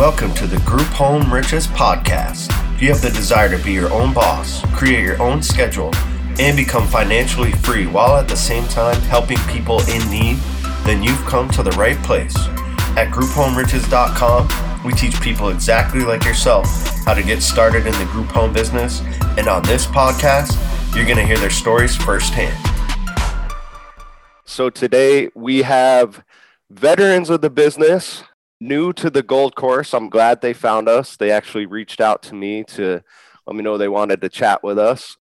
Welcome to the Group Home Riches podcast. If you have the desire to be your own boss, create your own schedule, and become financially free while at the same time helping people in need, then you've come to the right place. At grouphomeriches.com, we teach people exactly like yourself how to get started in the group home business. And on this podcast, you're going to hear their stories firsthand. So today we have veterans of the business new to the Gold Course. I'm glad they found us. They actually reached out to me to let me know they wanted to chat with us.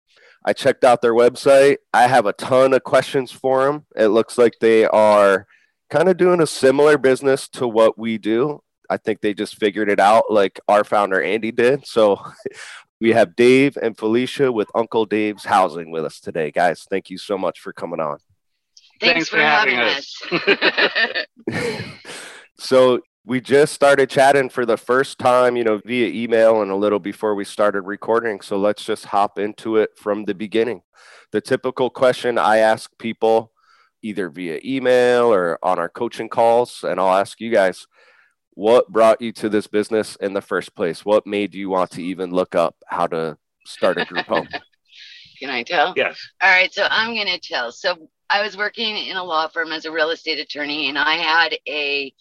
I checked out their website. I have a ton of questions for them. It looks like they are kind of doing a similar business to what we do. I think they just figured it out like our founder Andy did. So we have Dave and Felicia with Uncle Dave's Housing with us today. Guys, thank you so much for coming on. Thanks, Thanks for, for, having, having us. us. so we just started chatting for the first time, you know, via email and a little before we started recording. So let's just hop into it from the beginning. The typical question I ask people either via email or on our coaching calls, and I'll ask you guys, what brought you to this business in the first place? What made you want to even look up how to start a group home? Can I tell? Yes. All right. So I'm going to tell. So I was working in a law firm as a real estate attorney, and I had a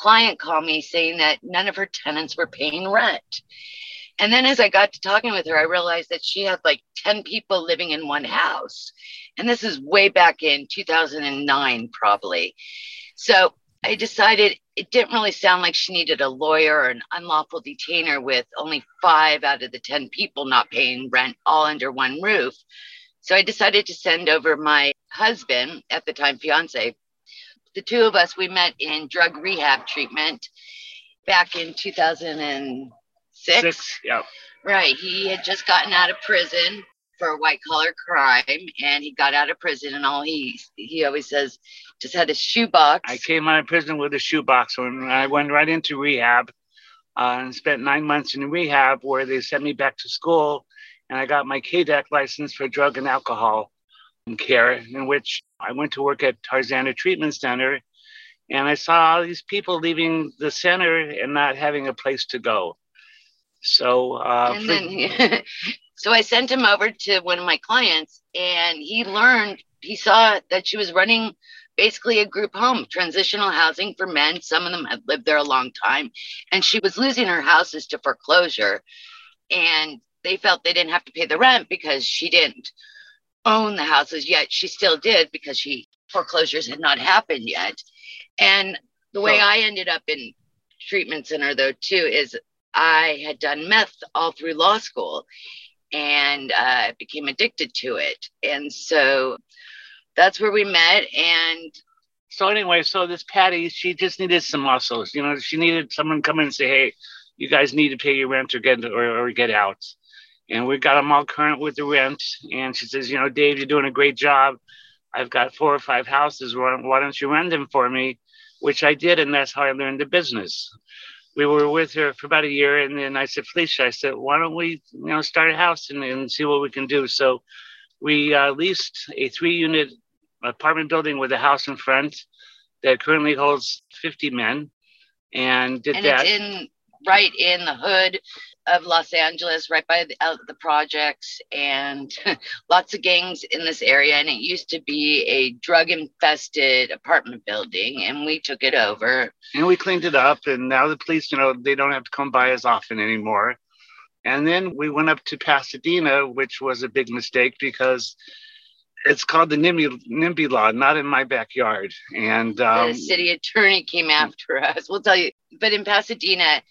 client call me saying that none of her tenants were paying rent. And then as I got to talking with her, I realized that she had like 10 people living in one house. And this is way back in 2009, probably. So I decided it didn't really sound like she needed a lawyer or an unlawful detainer with only five out of the 10 people not paying rent all under one roof. So I decided to send over my husband, at the time fiance, the two of us, we met in drug rehab treatment back in 2006. Six, yeah. Right. He had just gotten out of prison for a white collar crime and he got out of prison and all he he always says just had a shoebox. I came out of prison with a shoebox and I went right into rehab uh, and spent nine months in rehab where they sent me back to school and I got my KDAC license for drug and alcohol care in which I went to work at Tarzana Treatment Center and I saw all these people leaving the center and not having a place to go. So, uh, for- then, so I sent him over to one of my clients and he learned, he saw that she was running basically a group home, transitional housing for men. Some of them had lived there a long time and she was losing her houses to foreclosure. And they felt they didn't have to pay the rent because she didn't own the houses yet. She still did because she foreclosures had not happened yet. And the way I ended up in treatment center though too is I had done meth all through law school and uh, became addicted to it. And so that's where we met. And so anyway, so this Patty, she just needed some muscles. You know, she needed someone come in and say, "Hey, you guys need to pay your rent or get or, or get out." And we got them all current with the rent. And she says, you know, Dave, you're doing a great job. I've got four or five houses. Why, don't you rent them for me? Which I did, and that's how I learned the business. We were with her for about a year, and then I said, Felicia, I said, why don't we, you know, start a house and, and see what we can do? So we uh, leased a three-unit apartment building with a house in front that currently holds 50 men, and did and that. It's in right in the hood of Los Angeles, right by the, uh, the projects, and lots of gangs in this area. And it used to be a drug infested apartment building, and we took it over. And we cleaned it up, and now the police, you know, they don't have to come by as often anymore. And then we went up to Pasadena, which was a big mistake because it's called the NIMBY, NIMBY law, not in my backyard. And um, the city attorney came after us. We'll tell you, but in Pasadena,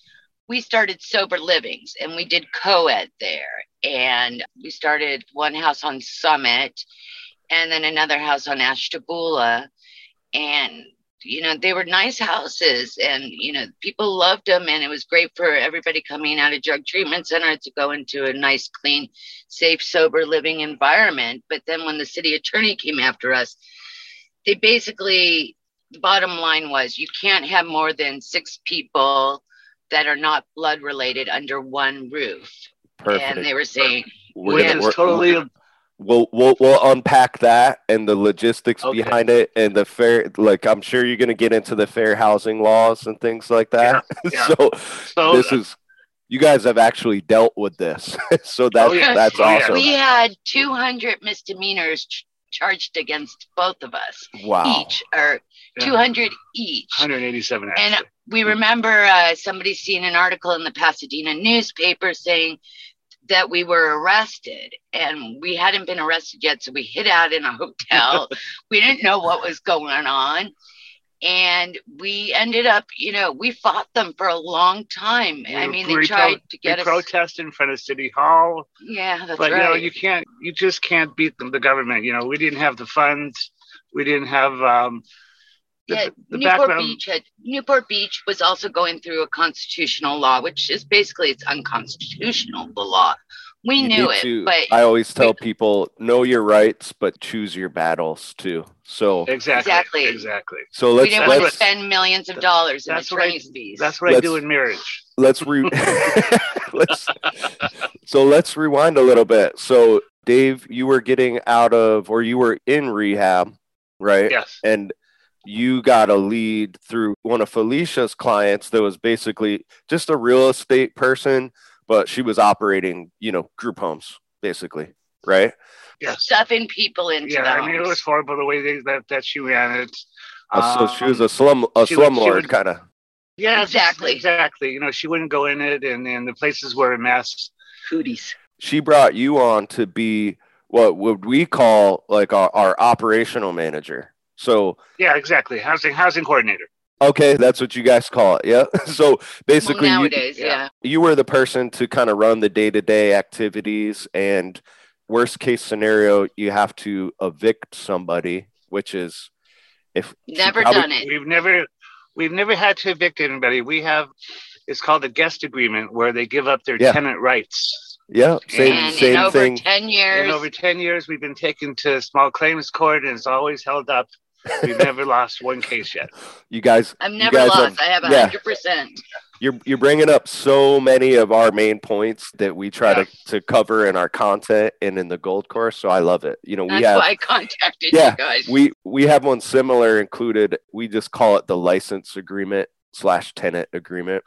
we started sober livings and we did co-ed there. And we started one house on summit and then another house on ashtabula. And you know they were nice houses and you know people loved them and it was great for everybody coming out of drug treatment center to go into a nice clean safe sober living environment. But then when the city attorney came after us they basically the bottom line was you can't have more than six people that are not blood related under one roof. Perfect. And they were saying, we're, yeah, it's totally we'll we'll we'll unpack that and the logistics Okay. behind it and the fair. Like I'm sure you're going to get into the fair housing laws and things like that. yeah. so So this is you guys have actually dealt with this, so oh, that's Oh, yeah. that's Oh, awesome. We had 200 misdemeanors ch- charged against both of us wow. each, or Yeah. 200 each. 187 And actually. We remember uh, somebody seeing an article in the Pasadena newspaper saying that we were arrested and we hadn't been arrested yet. So we hid out in a hotel. we didn't know what was going on. And we ended up, you know, we fought them for a long time. I mean, we they tried to we get us. protest in front of City Hall. Yeah, that's but right. But, you know you can't you just can't beat the, the government you know we didn't have the funds we didn't have um the, yeah, the Newport background Beach had Newport Beach was also going through a constitutional law, which is basically it's unconstitutional. The law, we You knew it, to- but I always tell people know your rights, but choose your battles too. So exactly Exactly. exactly so let's we didn't want to spend millions of dollars in that's what I- attorney's fees. that's what i do in marriage let's re let's so let's rewind a little bit. So Dave, you were getting out of or you were in rehab, right? yes And you got a lead through one of Felicia's clients that was basically just a real estate person, but she was operating, you know, group homes, basically, right? yes stuffing people into yeah the i mean it was horrible the way they, that that she ran it Uh, so she was Um, a slum a she would- she slumlord kind of. yeah Exactly. exactly you know she wouldn't go in it and and the places were a mess cooties. She brought you on to be what would we call like our, our operational manager. So yeah exactly housing housing coordinator okay, that's what you guys call it. Yeah. So basically, you, nowadays, yeah. yeah. you were the person to kind of run the day to day activities and worst case scenario, you have to evict somebody, which is if Never probably- done it. We've never we've never had to evict anybody. We have it's called a guest agreement where they give up their Yeah. tenant rights. Yeah, same and same in over thing. 10 years, In over 10 years, we've been taken to small claims court and it's always held up. We've never lost one case yet. You guys, I've never guys lost. have- I have a yeah. 100%. you're you're bringing up so many of our main points that we try Yeah. to, to cover in our content and in the gold course. So I love it. You know, we That's have why I contacted Yeah, you guys. we we have one similar included. We just call it the license agreement slash tenant agreement.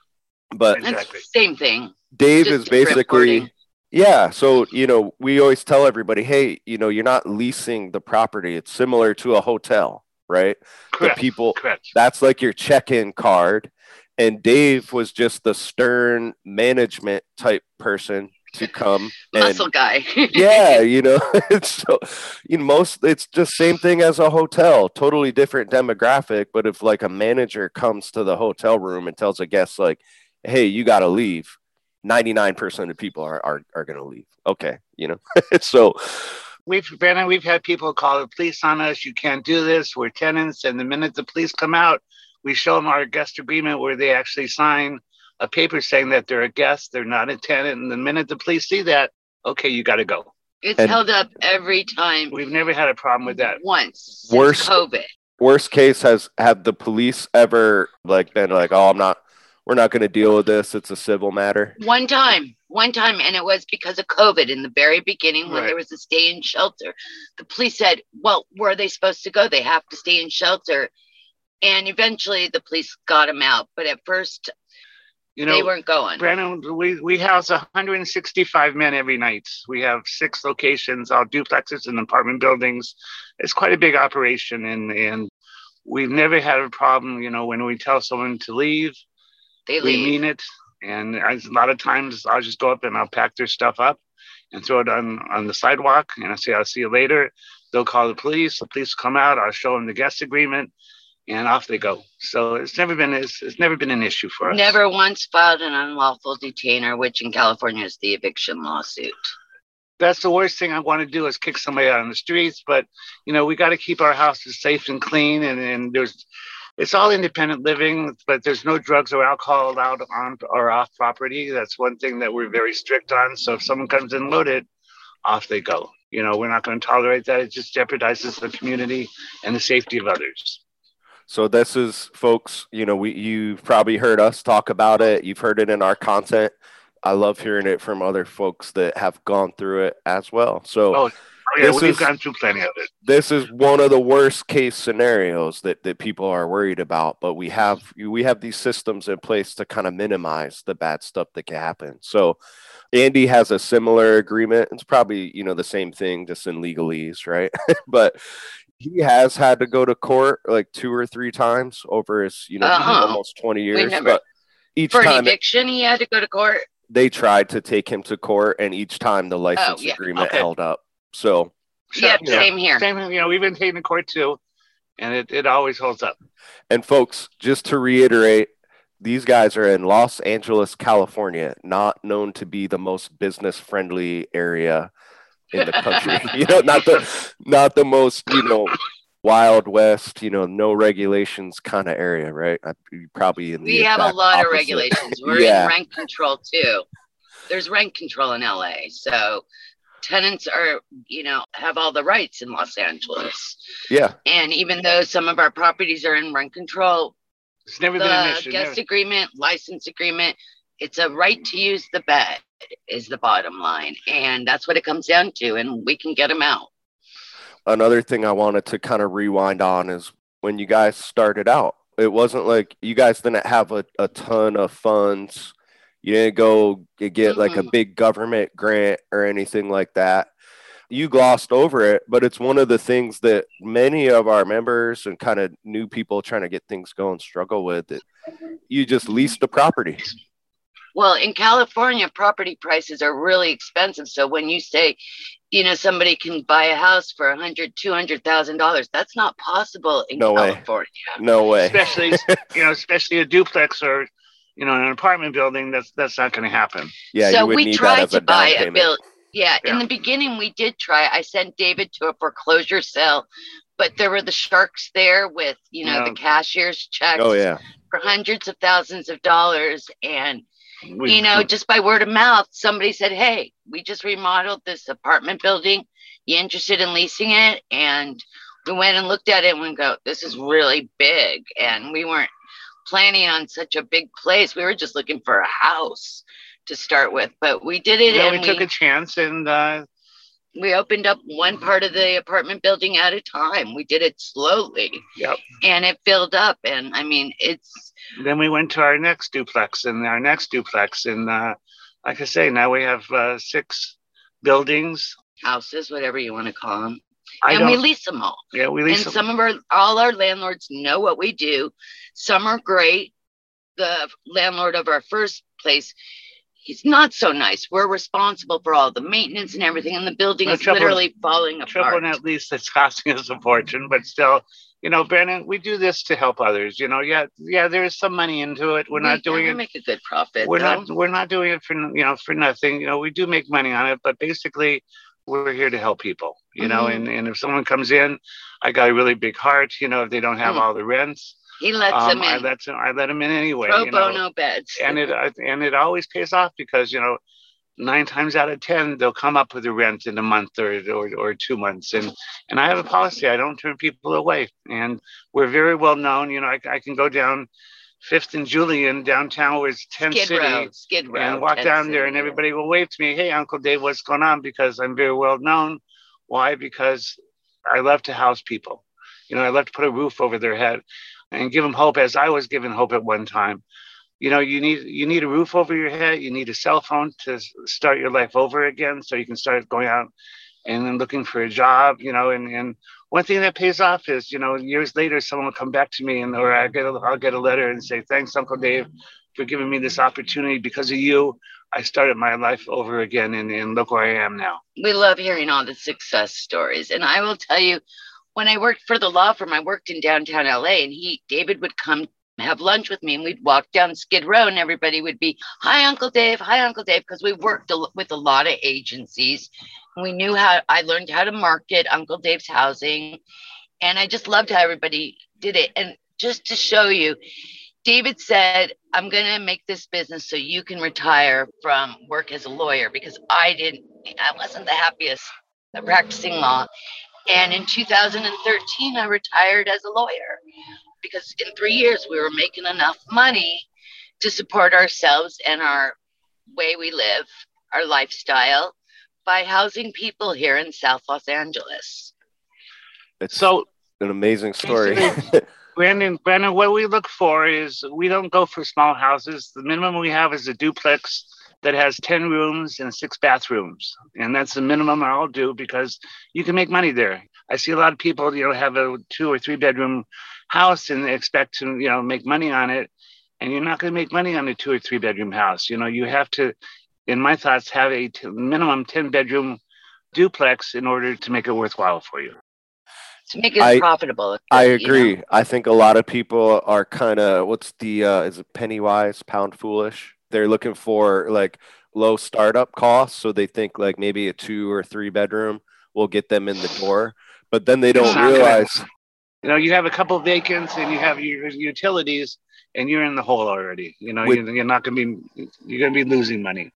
But Exactly. same thing. Dave Just is basically wording. Yeah. So you know, we always tell everybody, hey, you know, you're not leasing the property. It's similar to a hotel, right? Correct. The people Correct. that's like your check-in card. And Dave was just the stern management type person to come and Muscle guy. yeah, you know, it's so you know most it's just same thing as a hotel, totally different demographic. But if like a manager comes to the hotel room and tells a guest like, "Hey, you got to leave," ninety nine percent of people are are are going to leave. Okay, you know, so We've Brandon, we've had people call the police on us. You can't do this. We're tenants. And the minute the police come out, we show them our guest agreement where they actually sign a paper saying that they're a guest, they're not a tenant. And the minute the police see that, okay, you got to go. it's And- held up every time. We've never had a problem with that. Once. Worst- COVID. worst case has have the police ever like been like, "Oh, I'm not, we're not going to deal with this. It's a civil matter." One time, one time, and it was because of COVID in the very beginning when Right. there was a stay in shelter. The police said, Well, where are they supposed to go? They have to stay in shelter. And eventually the police got them out. But at first, You know, they weren't going. Brandon, we, we house 165 men every night. We have six locations, all duplexes and apartment buildings. It's quite a big operation, and and we've never had a problem. You know, when we tell someone to leave, They we mean it. And I, a lot of times, I'll just go up and I'll pack their stuff up and throw it on on the sidewalk, and I say, "I'll see you later." They'll call the police. The police come out. I'll show them the guest agreement, and off they go. So it's never been it's, it's never been an issue for us. Never once filed an unlawful detainer, which in California is the eviction lawsuit. that's the worst thing I want to do is kick somebody out on the streets. But you know, we got to keep our houses safe and clean, and, and there's it's all independent living, but there's no drugs or alcohol allowed on or off property. That's one thing that we're very strict on. So if someone comes in loaded, off they go. You know, we're not going to tolerate that. It just jeopardizes the community and the safety of others. So this is, folks. You know, we you've probably heard us talk about it. You've heard it in our content. I love hearing it from other folks that have gone through it as well. So Oh, yeah, This we've is- plenty of it. this is one of the worst case scenarios that, that people are worried about but we have we have these systems in place to kind of minimize the bad stuff that can happen so andy has a similar agreement it's probably you know the same thing just in legalese right but he has had to go to court like two or three times over his you know Uh-huh. almost 20 years but each For an time eviction, he had to go to court. they tried to take him to court and each time the license Oh, yeah. agreement Okay. held up so yeah, yeah. same here. Same, you know, we've been taken to court too, and it, it always holds up. And folks, just to reiterate, these guys are in Los Angeles, California, not known to be the most business friendly area in the country. you know, not the not the most, you know, wild west, you know, no regulations kind of area, right? I, probably in the We have a exact lot of regulations. We're Yeah. in rent control too. There's rent control in LA. So tenants are, you know, have all the rights in Los Angeles. Yeah, And even though some of our properties are in rent control, It's never been an the issue. guest never- agreement, license agreement, it's a right to use the bed is the bottom line. And that's what it comes down to. And we can get them out. another thing I wanted to kind of rewind on is when you guys started out, it wasn't like you guys didn't have a, a ton of funds. You didn't go get like a big government grant or anything like that. You glossed over it, but it's one of the things that many of our members and kind of new people trying to get things going struggle with. That you just lease the property. Well, in California, property prices are really expensive. So when you say, you know, somebody can buy a house for a hundred, two hundred thousand dollars, that's not possible in No way. California. No way. especially you know, especially a duplex or you know, in an apartment building. That's that's not going to happen. Yeah, so you would we need that tried as a to down buy a payment. bill. Yeah, in the beginning we did try. I sent David to a foreclosure sale, but there were the sharks there with, you know, Yeah. the cashier's checks Oh yeah, for hundreds of thousands of dollars. And We- you know, just by word of mouth, somebody said, Hey, we just remodeled this apartment building. You interested in leasing it? And we went and looked at it and we go, This is really big. And we weren't planning on such a big place. We were just looking for a house to start with. But we did it yeah, and we took a chance, and uh, we opened up one part of the apartment building at a time. We did it slowly. Yep. And it filled up. And I mean, it's then we went to our next duplex, and our next duplex, and uh, like I say, now we have uh, six buildings. houses, whatever you want to call them. I and don't. we lease them all. yeah, we lease them and them. some of our all our landlords know what we do some are great the landlord of our first place he's not so nice we're responsible for all the maintenance and everything and the building No is trouble- literally falling apart. triple net lease that's costing us a fortune, but still, you know, Brandon, we do this to help others. You know, yeah, yeah, there is some money into it. We're We not doing it. make a good profit We're though. not. We're not doing it for you know for nothing. You know, we do make money on it, but basically, we're here to help people. You know, Mhm. and and if someone comes in, I got a really big heart. You know, if they don't have Mm. all the rents, he lets um, them I in let them, I let them in anyway. pro you know? bono beds and it and it always pays off because you know nine times out of ten they'll come up with a rent in a month or, or or two months and and i have a policy i don't turn people away and we're very well known you know i, I can go down fifth and julian downtown where it's 10 skid city row skid row and walk down there and everybody will wave to me hey uncle dave what's going on because i'm very well known why? Because i love to house people. You know i love to put a roof over their head and give them hope as i was given hope at one time. You know you need you need a roof over your head. You need a cell phone to start your life over again so you can start going out and then looking for a job you know and and one thing that pays off is you know years later someone will come back to me and or i get a, i'll get a letter and say thanks uncle dave for giving me this opportunity because of you i started my life over again and, and look where i am now we love hearing all the success stories. And I will tell you, when I worked for the law firm, I worked in downtown LA, and he, David, would come have lunch with me, and we'd walk down Skid Row, and everybody would be, "Hi, Uncle Dave. Hi, Uncle Dave," because we worked with a lot of agencies. We knew how. I learned how to market Uncle Dave's housing, and I just loved how everybody did it. And just to show you. David said, I'm going to make this business so you can retire from work as a lawyer because I didn't, I wasn't the happiest at practicing law. And in 2013, I retired as a lawyer because in three years we were making enough money to support ourselves and our way we live, our lifestyle, by housing people here in South Los Angeles. It's So an amazing story. Brandon, Brandon, what we look for is we don't go for small houses. The minimum we have is a duplex that has 10 rooms and six bathrooms. And that's the minimum I'll do because you can make money there. I see a lot of people, you know, have a two or three bedroom house and they expect to, you know, make money on it. And you're not going to make money on a two or three bedroom house. You know, you have to, in my thoughts, have a t- minimum 10 bedroom duplex in order to make it worthwhile for you. To make it I- profitable. I you know? agree. I think a lot of people are kind of what's the uh is it penny wise, pound foolish? They're looking for like low startup costs, so they think like maybe a two or three bedroom will get them in the door, but then they don't not gonna- realize you know, you have a couple of vacants and you have your utilities and you're in the hole already. You know, With- you're, you're not going to be, you're going to be losing money.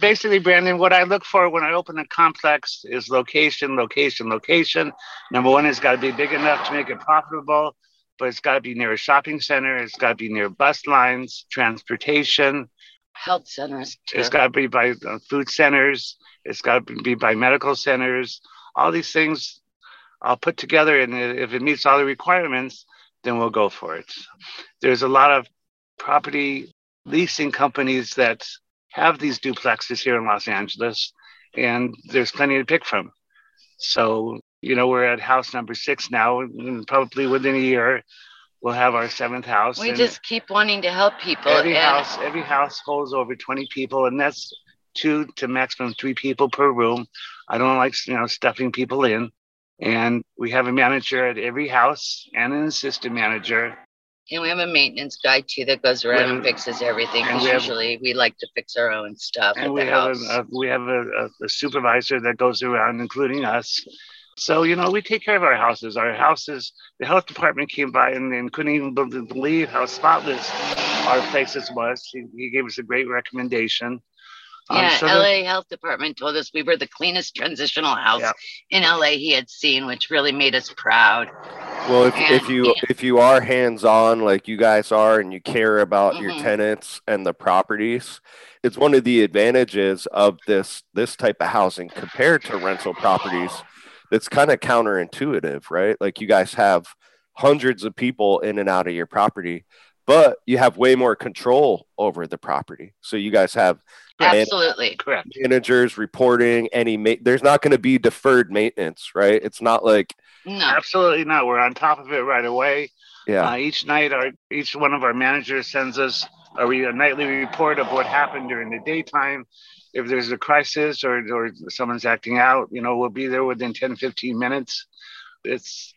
Basically, Brandon, what I look for when I open a complex is location, location, location. Number one, it's got to be big enough to make it profitable, but it's got to be near a shopping center. It's got to be near bus lines, transportation. Health centers too. It's got to be by uh, food centers. It's got to be by medical centers. All these things I'll put together, and if it meets all the requirements, then we'll go for it. There's a lot of property leasing companies that have these duplexes here in Los Angeles, and there's plenty to pick from. So, you know, we're at house number six now, and probably within a year, we'll have our seventh house. we just keep wanting to help people. every and house every house holds over 20 people and that's two to maximum three people per room i don't like you know stuffing people in and we have a manager at every house and an assistant manager And we have a maintenance guy too that goes around and Yeah. fixes everything. And Because we have- usually we like to fix our own stuff and at we the have house. a, a we have a, a, a supervisor that goes around including us so you know we take care of our houses our houses the health department came by and, and couldn't even believe how spotless our places was he, he gave us a great recommendation Um, yeah, so the- LA Health Department told us we were the cleanest transitional house Yeah. in LA he had seen, which really made us proud. Well, if, if And- you if you are hands on like you guys are and you care about your Mhm. tenants and the properties, it's one of the advantages of this this type of housing compared to rental properties. That's kind of counterintuitive, right? Like you guys have hundreds of people in and out of your property, but you have way more control over the property. So you guys have Man- Absolutely. correct managers reporting any ma- there's not going to be deferred maintenance, right? It's not like No. Absolutely not. We're on top of it right away. yeah. Uh, each night, our each one of our managers sends us a, re- a nightly report of what happened during the daytime. If there's a crisis or, or someone's acting out, you know, we'll be there within 10, 15 minutes. It's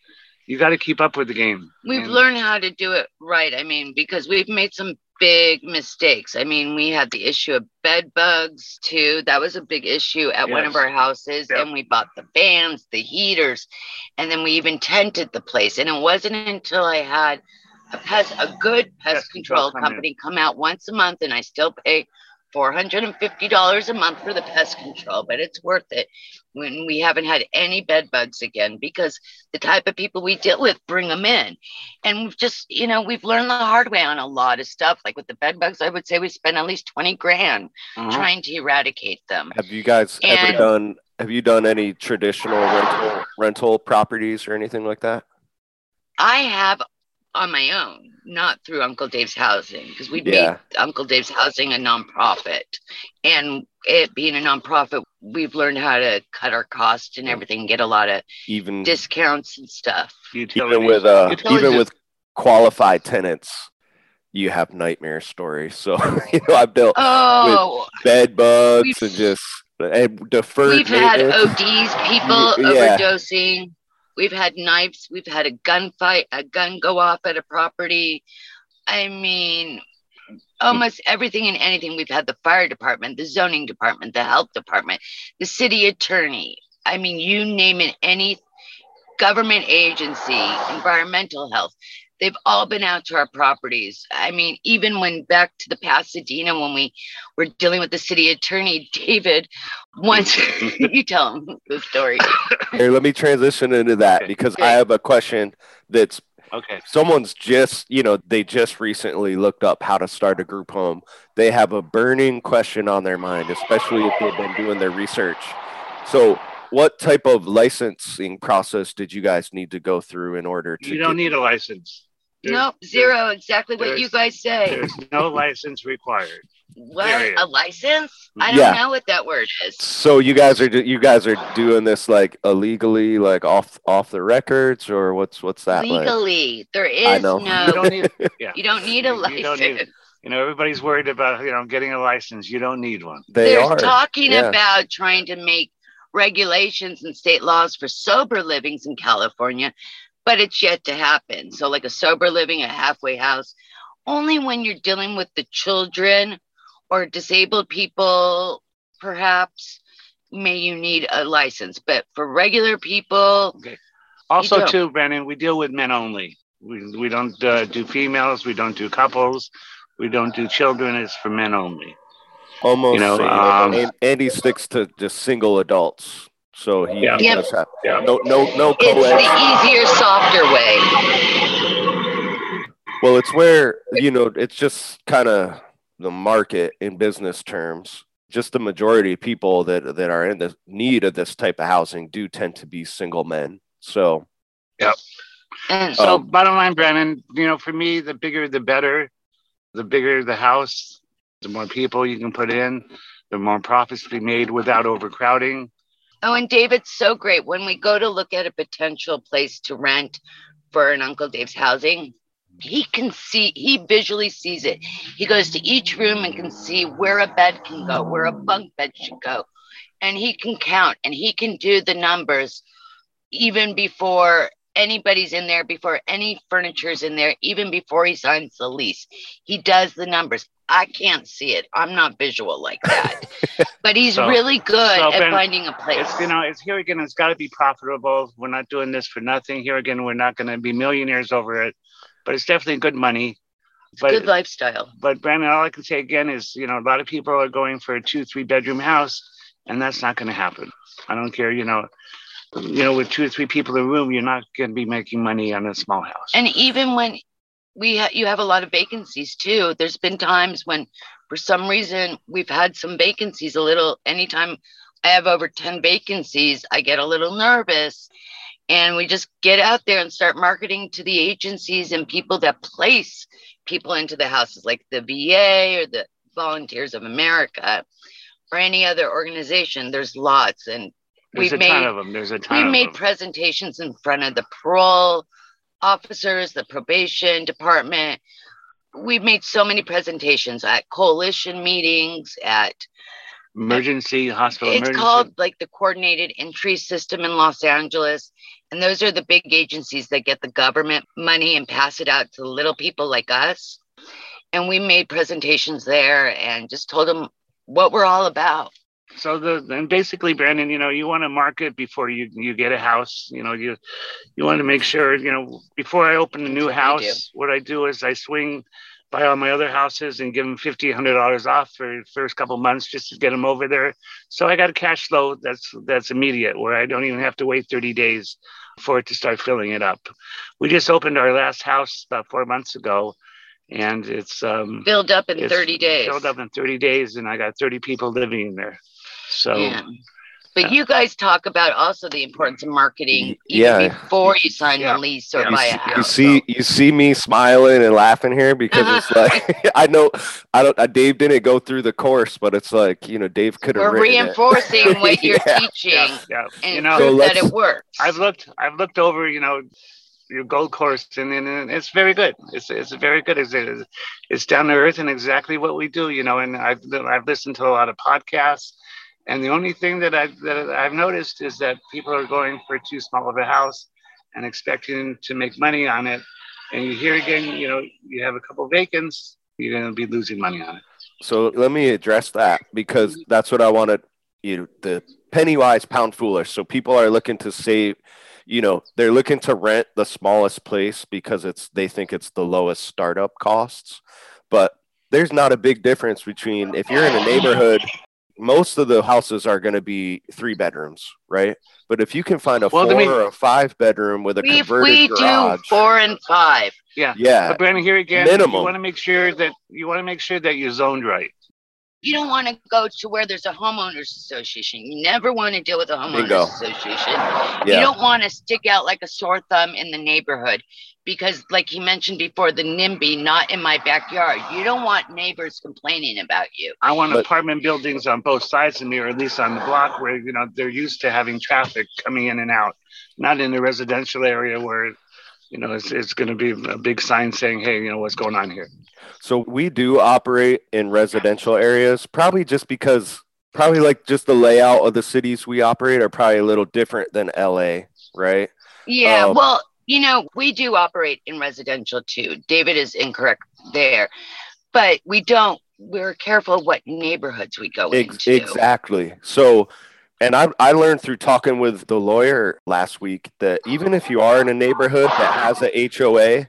you got to keep up with the game. We've And- learned how to do it right. I mean, because we've made some big mistakes. I mean, we had the issue of bed bugs too. That was a big issue at one of our houses. Yep. And we bought the fans, the heaters, and then we even tented the place. And it wasn't until I had a pest, a good pest Pest control control company come out once a month, and I still pay $450 a month for the pest control, but it's worth it when we haven't had any bed bugs again because the type of people we deal with bring them in. And we've just, you know, we've learned the hard way on a lot of stuff. Like with the bed bugs, I would say we spent at least 20 grand Uh-huh. trying to eradicate them. Have you guys ever done? Have you done any traditional rental rental properties or anything like that? I have on my own, not through Uncle Dave's Housing, because we Yeah. made Uncle Dave's Housing a nonprofit. And it being a nonprofit, we've learned how to cut our costs and everything, get a lot of Even discounts and stuff. Utilities. even with uh Utilities even with qualified tenants, you have nightmare stories. So you know I've dealt Oh, bed bugs and just and deferred We've had. ODs, people Yeah. overdosing. We've had knives. We've had a gunfight, a gun go off at a property. I mean, almost everything and anything. We've had the fire department, the zoning department, the health department, the city attorney. I mean, you name it, any government agency, environmental health. They've all been out to our properties. I mean, even when back to the Pasadena, when we were dealing with the city attorney, David, once you tell him the story. Here, let me transition into that Okay. because I have a question that's Okay. someone's just you know they just recently looked up how to start a group home they have a burning question on their mind especially if they've been doing their research so what type of licensing process did you guys need to go through in order to You don't get- need a license. There's- Nope, zero. Exactly what you guys say. There's no license required. What? period. A license? I don't Yeah. know what that word is. so you guys are you guys are doing this like illegally like off off the records or what's what's that like Legally, there I is know. You no. don't need. Yeah. You don't need a You- you don't license. need- You know, everybody's worried about you know getting a license. You don't need one. they There's are talking yeah. about trying to make regulations and state laws for sober livings in California, but it's yet to happen. So, like a sober living, a halfway house, only when you're dealing with the children or disabled people, perhaps may you need a license. But for regular people, okay. Also, too, Brandon, we deal with men only. We we don't uh, do females. We don't do couples. We don't do children. It's for men only. almost you know, same. um, and Andy sticks to just single adults so he, Yeah. he Yep. does have Yeah. no no no it's co-ed the easier, softer way. Well, it's where, you know, it's just kind of the market in business terms. Just the majority of people that, that are in the need of this type of housing do tend to be single men. So, And So, Um, bottom line, Brandon, you know, for me, the bigger the better. The bigger the house, the more people you can put in, the more profits to be made without overcrowding. Oh, and David's so great. When we go to look at a potential place to rent for an Uncle Dave's housing, he can see, he visually sees it. He goes to each room and can see where a bed can go, where a bunk bed should go. And he can count and he can do the numbers even before anybody's in there, before any furniture's in there, even before he signs the lease. He does the numbers. I can't see it. I'm not visual like that. but he's So- really good so at Ben, finding a place. It's you know, it's here again. It's got to be profitable. We're not doing this for nothing. Here again, we're not going to be millionaires over it, but it's definitely good money. But good lifestyle. but Brandon, all I can say again is, you know, a lot of people are going for a two, three bedroom house, and that's not going to happen. I don't care, you know, you know, with two or three people in a room, you're not going to be making money on a small house. And even when we ha- you have a lot of vacancies too, there's been times when for some reason we've had some vacancies a little anytime I have over 10 vacancies, I get a little nervous. And we just get out there and start marketing to the agencies and people that place people into the houses, like the VA or the Volunteers of America or any other organization. There's lots. And There's we've made- of them. There's a ton we made them. presentations in front of the parole officers, the probation department. We've made so many presentations at coalition meetings, at emergency hospital. it's emergency. called like the coordinated entry system in Los Angeles. And those are the big agencies that get the government money and pass it out to little people like us. And we made presentations there and just told them what we're all about. So the and basically, Brandon, you know, you want to market before you you get a house. You know, you you want to make sure. You know, before I open a new That's what we house, what I do is I swing by all my other houses and give them fifty, hundred dollars off for the first couple months just to get them over there. So I got a cash flow that's that's immediate, where I don't even have to wait thirty days for it to start filling it up. We just opened our last house about four months ago, and it's um, Filled up in 30 days. Filled up in thirty days, and I got thirty people living in there. So. Yeah. But Yeah. you guys talk about also the importance of marketing even yeah. before you sign Yeah. the lease or Yeah. buy a house. you see you see me smiling and laughing here because it's like I know I don't uh, Dave didn't go through the course, but it's like you know Dave could have We're reinforcing what you're Yeah. teaching yeah, yeah. and You know, So that it works. I've looked, I've looked over, you know, your gold course, and, and, and it's very good. It's it's very good. It's it's- it's down to earth and exactly what we do, you know. And I've I've listened to a lot of podcasts, and the only thing that I've that I've noticed is that people are going for too small of a house and expecting to make money on it. And you hear again, you know, you have a couple vacants, you're going to be losing money on it. So let me address that because that's what I wanted. You know, the penny wise, pound foolish. So people are looking to save. You know, they're looking to rent the smallest place because it's they think it's the lowest startup costs. But there's not a big difference between if you're in a neighborhood most of the houses are going to be three bedrooms, right? But if you can find a Well, four we- or a five bedroom with a We, converted we garage, do four and five. Yeah. yeah, But Brandon, here again, Minimum. you want to make sure that you want to make sure that you're zoned right. You don't want to go to where there's a homeowners association. You never want to deal with a homeowners Bingo. association. yeah, You don't want to stick out like a sore thumb in the neighborhood because, like he mentioned before, the NIMBY not in my backyard. You don't want neighbors complaining about you. I want But- apartment buildings on both sides of me, or at least on the block where you know they're used to having traffic coming in and out, not in the residential area where you know it's, it's going to be a big sign saying, "Hey, you know what's going on here." So we do operate in residential areas, probably just because, probably like just the layout of the cities we operate are probably a little different than LA, right? Yeah, Um, well, you know, we do operate in residential too. David is incorrect there, but we don't. We're careful what neighborhoods we go Ex- into. exactly. So, and I, I learned through talking with the lawyer last week that even if you are in a neighborhood that has a HOA,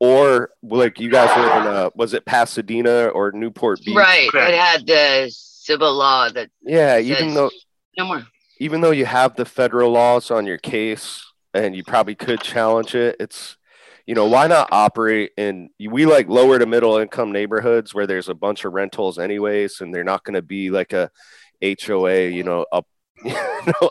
or like you guys were in, uh, was it Pasadena or Newport Beach? Right. Correct. It had the civil law that Yeah. Even though no more. even though you have the federal laws on your case and you probably could challenge it, it's you know why not operate in we like lower to middle income neighborhoods where there's a bunch of rentals anyways and they're not going to be like a HOA, you know, up. Know,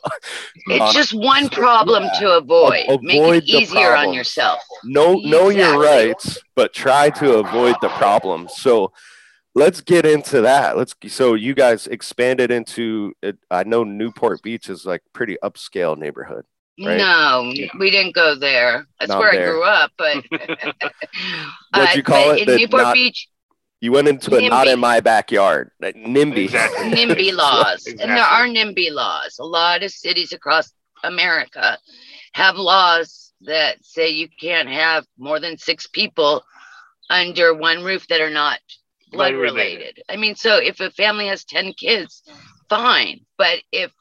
It's on- just one problem yeah. to avoid. A- Make avoid it the easier on problems. yourself. know know your rights, but try to avoid the problem. So let's get into that. Let's so you guys expanded into it, I know Newport Beach is like pretty upscale neighborhood. Right. No, Yeah. we didn't go there. That's Not where there. I grew up, but What'd you uh, call but it? In Newport not- Beach, You went into a not in my backyard, NIMBY. Exactly. NIMBY laws, and there are NIMBY laws. A lot of cities across America have laws that say you can't have more than six people under one roof that are not blood Blood related. related. I mean, so if a family has 10 kids, fine. But if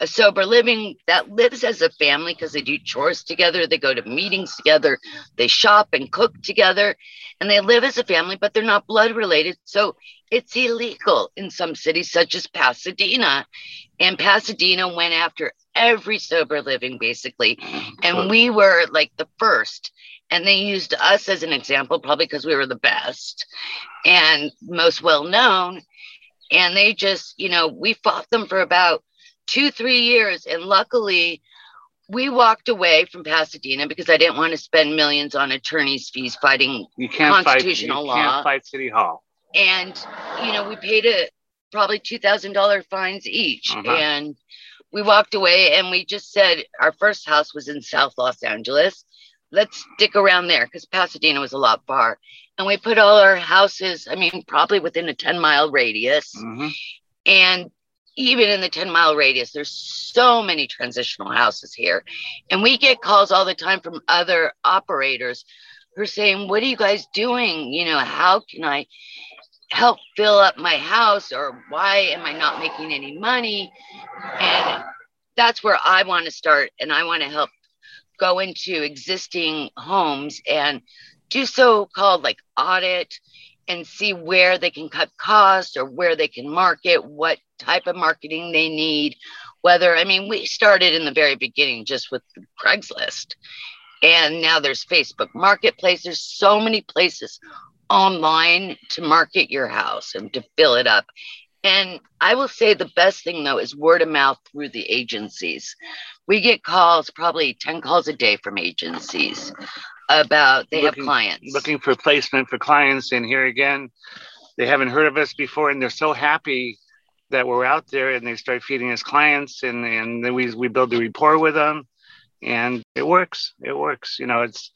a sober living that lives as a family because they do chores together, they go to meetings together, they shop and cook together, and they live as a family, but they're not blood related. So it's illegal in some cities, such as Pasadena. And Pasadena went after every sober living, basically. And we were like the first. And they used us as an example, probably because we were the best and most well known. And they just, you know, we fought them for about two, three years. And luckily, we walked away from Pasadena because I didn't want to spend millions on attorney's fees fighting. You can't fight. You Constitutional law. can't fight City Hall. And, you know, we paid a probably $2,000 fines each. Uh-huh. And we walked away and we just said our first house was in South Los Angeles. Let's stick around there because Pasadena was a lot far. And we put all our houses, I mean, probably within a 10 mile radius. Mhm. And even in the 10 mile radius, there's so many transitional houses here. And we get calls all the time from other operators who are saying, What are you guys doing? You know, how can I help fill up my house? Or why am I not making any money? And that's where I want to start. And I want to help go into existing homes and do so called like audit and see where they can cut costs or where they can market, what type of marketing they need. Whether, I mean, we started in the very beginning just with Craigslist, and now there's Facebook Marketplace. There's so many places online to market your house and to fill it up. And I will say the best thing though is word of mouth through the agencies. We get calls, probably 10 calls a day from agencies about they Looking- have clients. Looking for placement for clients, and here again, they haven't heard of us before, and they're so happy that we're out there, and they start feeding us clients, and and then we we build a rapport with them, and it works. It works. You know, it's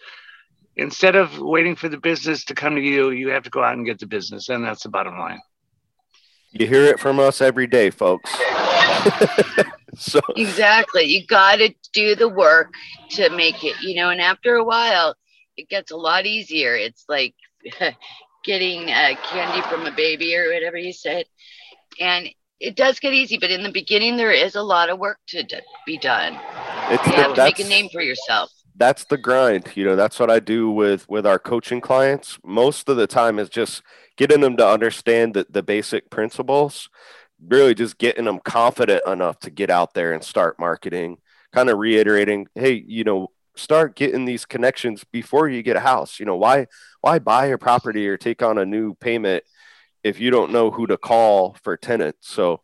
instead of waiting for the business to come to you, you have to go out and get the business, and that's the bottom line. You hear it from us every day, folks. so Exactly. You got to do the work to make it, you know, and after a while, it gets a lot easier. It's like getting uh, candy from a baby or whatever you said. And it does get easy, but in the beginning, there is a lot of work to d- be done. it's You the, have to make a name for yourself. that's the grind. You know, that's what I do with with our coaching clients. Most of the time is just getting them to understand the, the basic principles. Really just getting them confident enough to get out there and start marketing, kind of reiterating, hey, you know, start getting these connections before you get a house. You know, why why buy a property or take on a new payment if you don't know who to call for tenants? So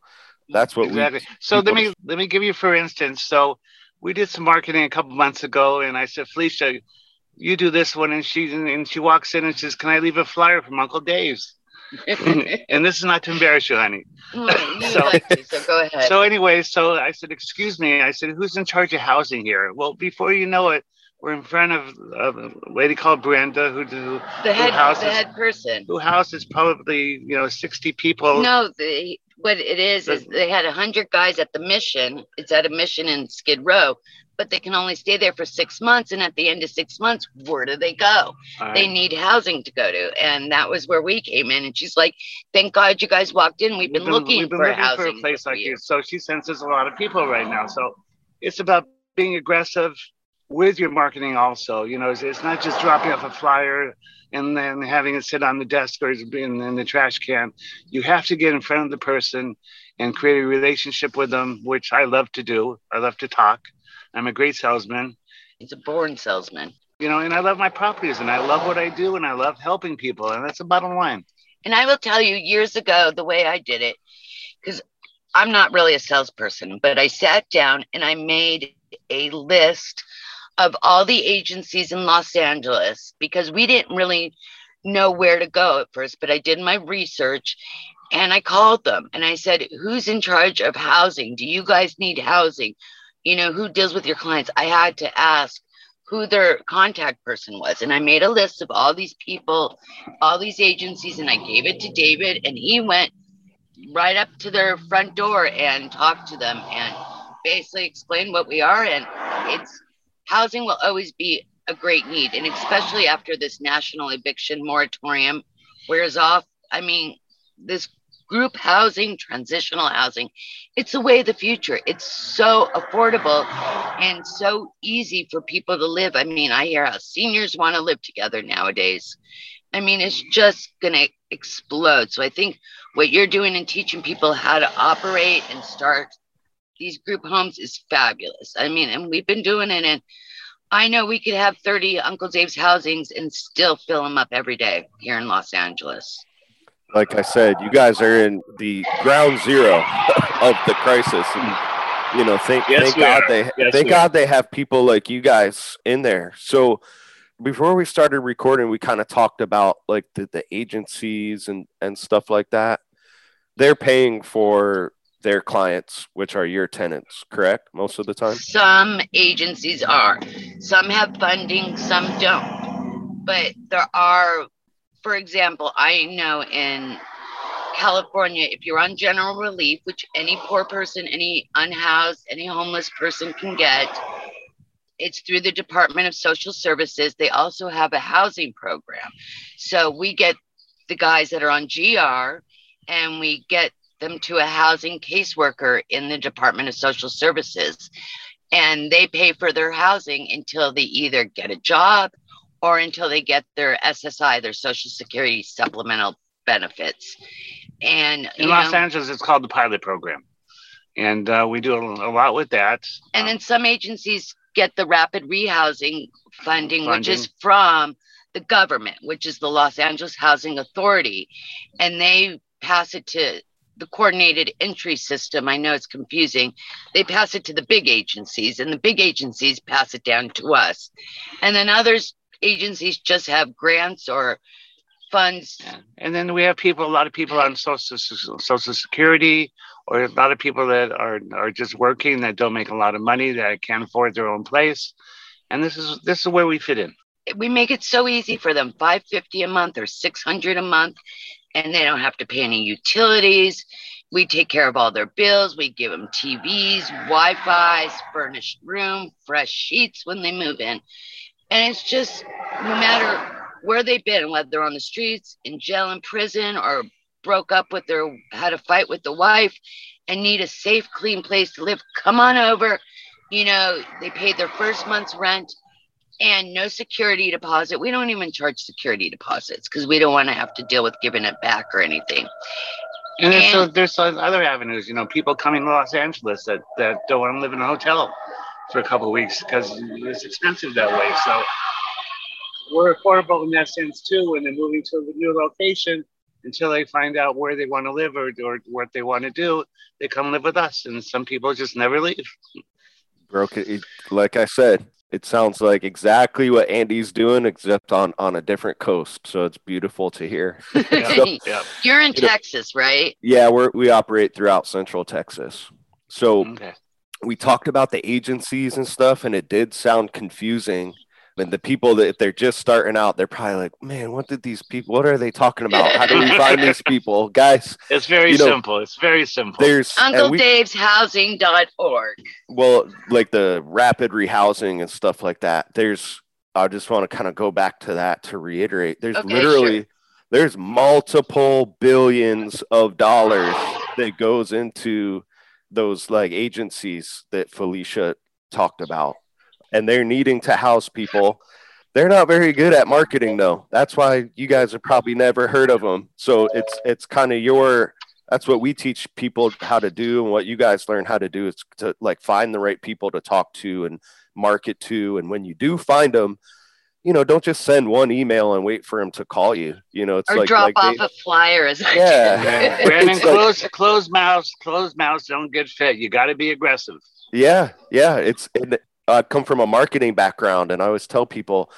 that's what exactly. we So let me let me give you for instance. So we did some marketing a couple months ago, and I said, Felicia, you do this one, and she and she walks in and says, "Can I leave a flyer from Uncle Dave's?" and this is not to embarrass you, honey. so, like to, so go ahead. So anyway, so I said, "Excuse me," I said, "Who's in charge of housing here?" Well, before you know it, we're in front of, a lady called Brenda, who, who the head who houses, the head person who houses probably you know sixty people. No, the what it is is they had a hundred guys at the mission. It's at a mission in Skid Row, but they can only stay there for six months. And at the end of six months, where do they go? All They need housing to go to, and that was where we came in. And she's like, "Thank God you guys walked in. We've been, looking we've been for looking housing for a place like you." you. So she senses a lot of people right now. So it's about being aggressive with your marketing also. You know, it's, it's not just dropping off a flyer and then having it sit on the desk or in, in the trash can. You have to get in front of the person and create a relationship with them, which I love to do. I love to talk. I'm a great salesman. He's a born salesman. You know, and I love my properties and I love what I do and I love helping people. And that's the bottom line. And I will tell you, years ago, the way I did it, because I'm not really a salesperson, but I sat down and I made a list of all the agencies in Los Angeles because we didn't really know where to go at first, but I did my research and I called them and I said, Who's in charge of housing? Do you guys need housing? You know, who deals with your clients? I had to ask who their contact person was. And I made a list of all these people, all these agencies, and I gave it to David, and he went right up to their front door and talked to them and basically explained what we are. And it's housing will always be a great need, and especially after this national eviction moratorium wears off. I mean, this group housing, transitional housing, it's the way of the future. It's so affordable and so easy for people to live. I mean, I hear how seniors want to live together nowadays. I mean, it's just going to explode. So I think what you're doing and teaching people how to operate and start these group homes is fabulous. I mean, and we've been doing it, and I know we could have 30 Uncle Dave's housings and still fill them up every day here in Los Angeles. Like I said, you guys are in the ground zero of the crisis. And, you know, thank, Yes, thank God are. they Yes, thank we God they have people like you guys in there. So before we started recording, we kind of talked about like the, the agencies and, and stuff like that. They're paying for their clients, which are your tenants, correct? Most of the time. Some agencies are, some have funding, some don't. But there are, for example, I know in California, if you're on general relief, which any poor person, any unhoused, any homeless person can get, it's through the Department of Social Services. They also have a housing program. So we get the guys that are on GR and we get them to a housing caseworker in the Department of Social Services. And they pay for their housing until they either get a job or until they get their SSI, their Social Security supplemental benefits. And In Los know, Angeles, it's called the pilot program. And uh, we do a, a lot with that. And then some agencies get the rapid rehousing funding, which is from the government, which is the Los Angeles Housing Authority. And they pass it to the coordinated entry system. I know it's confusing. They pass it to the big agencies, and the big agencies pass it down to us. And then others agencies just have grants or funds. And then we have people, a lot of people on social social security, or a lot of people that are are just working that don't make a lot of money that can't afford their own place. And this is this is where we fit in. we make it so easy for them 550 a month or 600 a month and they don't have to pay any utilities we take care of all their bills we give them tvs wi-fi furnished room fresh sheets when they move in and it's just no matter where they've been whether they're on the streets in jail in prison or broke up with their had a fight with the wife and need a safe clean place to live come on over you know they paid their first month's rent and no security deposit. We don't even charge security deposits because we don't want to have to deal with giving it back or anything. And there's, so And- there's other avenues, you know, people coming to Los Angeles that, that don't want to live in a hotel for a couple of weeks because it's expensive that way. So we're affordable in that sense too when they're moving to a new location until they find out where they want to live or, or what they want to do. They come live with us, and some people just never leave. broke it, it like i said it sounds like exactly what andy's doing except on on a different coast so it's beautiful to hear Yeah. You're in You know- Texas, right? yeah we're we operate throughout central texas so Okay. We talked about the agencies and stuff and it did sound confusing and the people that if they're just starting out they're probably like man what did these people what are they talking about how do we find these people guys It's very You know, simple. It's very simple. there's and Uncle we- Dave's Housing.org. well like the rapid rehousing and stuff like that there's i just want to kind of go back to that to reiterate there's Okay, literally sure. there's multiple billions of dollars that goes into those like agencies that felicia talked about and they're needing to house people. They're not very good at marketing though. That's why you guys have probably never heard of them so it's it's kind of your that's what we teach people how to do and what you guys learn how to do is to like find the right people to talk to and market to. And when you do find them you know don't just send one email and wait for them to call you you know it's Or like, drop like off they- a flyer as I Yeah. did. Brandon, It's like- closed, closed mouths, closed mouths don't get fed. You got to be aggressive. Yeah, yeah. It's and I come from a marketing background, and I always tell people,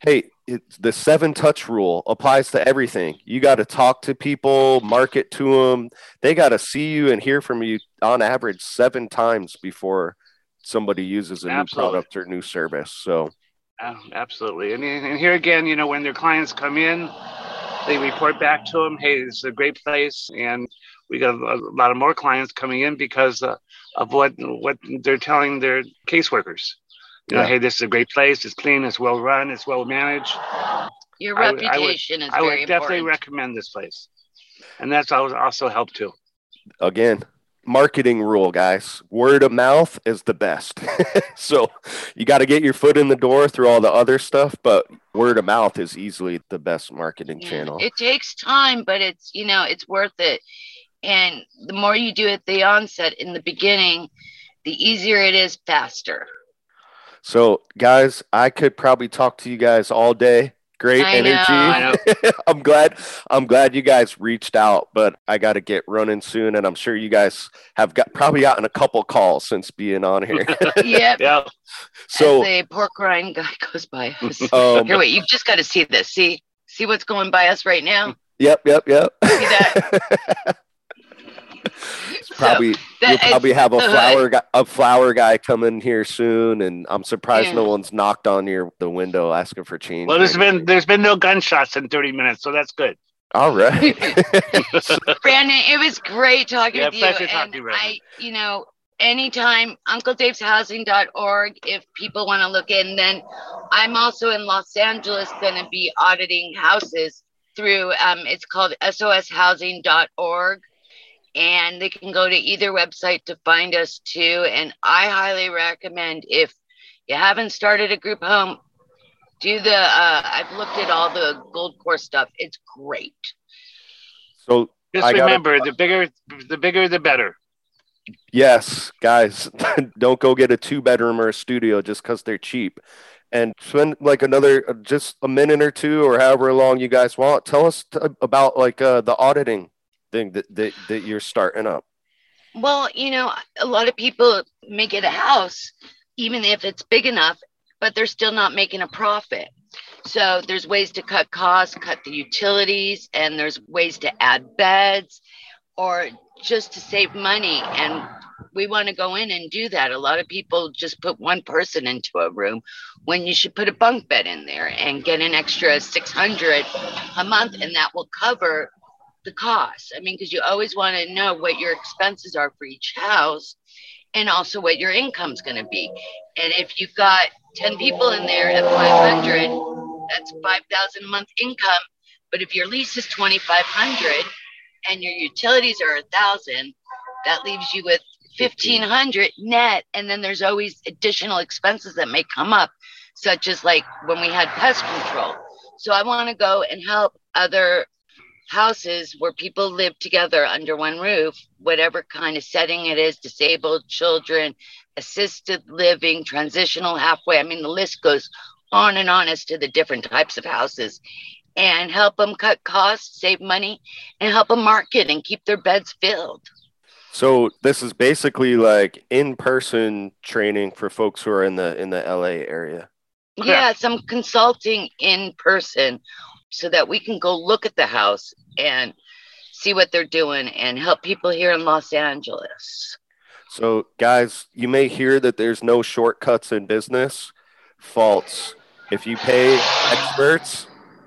hey, it, the seven touch rule applies to everything. You got to talk to people, market to them. They got to see you and hear from you on average seven times before somebody uses a new product or new service. So Uh, absolutely. And, and here again, you know, when their clients come in, they report back to them, hey, this is a great place. And we got a, a lot of more clients coming in because uh, of what what they're telling their caseworkers. You know, Yeah. hey, this is a great place. It's clean. It's well run. It's well managed. Your I would- I would- reputation is I would definitely important. recommend this place. And that's also also helped too. again, marketing rule, guys. Word of mouth is the best. so you got to get your foot in the door through all the other stuff, but word of mouth is easily the best marketing Yeah. channel. It takes time, but it's you know it's worth it. And the more you do at the onset in the beginning, the easier it is faster. So, guys, I could probably talk to you guys all day. Great I know. energy. I know. I'm glad. I'm glad you guys reached out, but I got to get running soon, and I'm sure you guys have got probably gotten a couple calls since being on here. yep. Yeah. so, As the pork rind guy goes by us. um, Here, wait, you've just got to see this. See, see what's going by us right now. yep, yep, yep. that? It's probably That- you'll probably have a the hood. flower guy, a flower guy coming here soon, and I'm surprised no one's knocked on your the window asking for change. Well, there's been there's been no gunshots in 30 minutes, so that's good. all right. Brandon, it was great talking Yeah, with you. pleasure and talking to you, Brandon. I, you know, anytime uncledaveshousing.org if people want to look in. Then I'm also in Los Angeles going to be auditing houses through, um, it's called soshousing.org. And they can go to either website to find us too. And I highly recommend if you haven't started a group home, do the, uh, I've looked at all the gold core stuff. It's great. so Just I gotta- remember, the bigger the bigger the better. Yes, guys, don't go get a two bedroom or a studio just because they're cheap. And spend like another uh, just a minute or two or however long you guys want. Tell us t- about like uh, the auditing thing that, that that you're starting up. Well, you know, a lot of people make it a house, even if it's big enough, but they're still not making a profit. So there's ways to cut costs, cut the utilities, and there's ways to add beds or just to save money. And we want to go in and do that. A lot of people just put one person into a room when you should put a bunk bed in there and get an extra 600 a month, and that will cover the cost. I mean, because you always want to know what your expenses are for each house and also what your income's going to be. And if you've got 10 people in there at 500, that's 5,000 a month income. But if your lease is 2,500 and your utilities are a thousand, that leaves you with 1,500 net. And then there's always additional expenses that may come up, such as like when we had pest control. So I want to go and help other houses where people live together under one roof, whatever kind of setting it is disabled, children, assisted living, transitional halfway. I mean, the list goes on and on as to the different types of houses and help them cut costs, save money, and help them market and keep their beds filled. So this is basically like in-person training for folks who are in the in the LA area. Yeah, some consulting in person so that we can go look at the house and see what they're doing and help people here in Los Angeles. So, guys, you may hear that there's no shortcuts in business. False. If you pay experts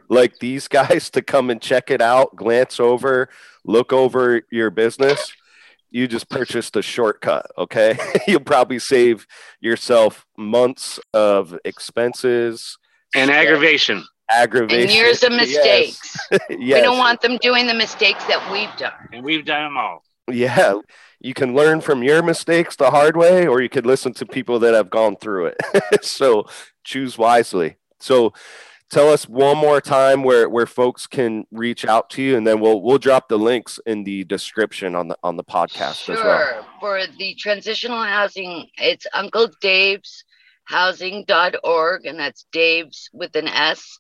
like these guys to come and check it out, glance over, look over your business, you just purchased a shortcut. Okay. You'll probably save yourself months of expenses and aggravation aggravation. And years of mistakes. Yes. yes. We don't want them doing the mistakes that we've done. And we've done them all. Yeah. You can learn from your mistakes the hard way, or you could listen to people that have gone through it. so choose wisely. So tell us one more time where, where folks can reach out to you and then we'll we'll drop the links in the description on the on the podcast sure. as well. For the transitional housing, it's Uncle Dave's housing.org, and that's Dave's with an S.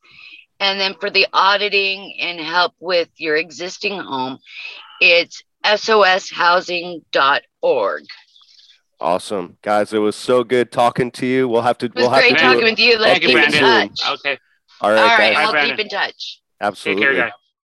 And then for the auditing and help with your existing home, it's soshousing.org. Awesome, guys! It was so good talking to you. We'll have to. It was we'll have great to talking do with you. Let's Thank you, in touch. Okay. All right, All right, guys. we'll Brandon. keep in touch. Absolutely. Take care, guys.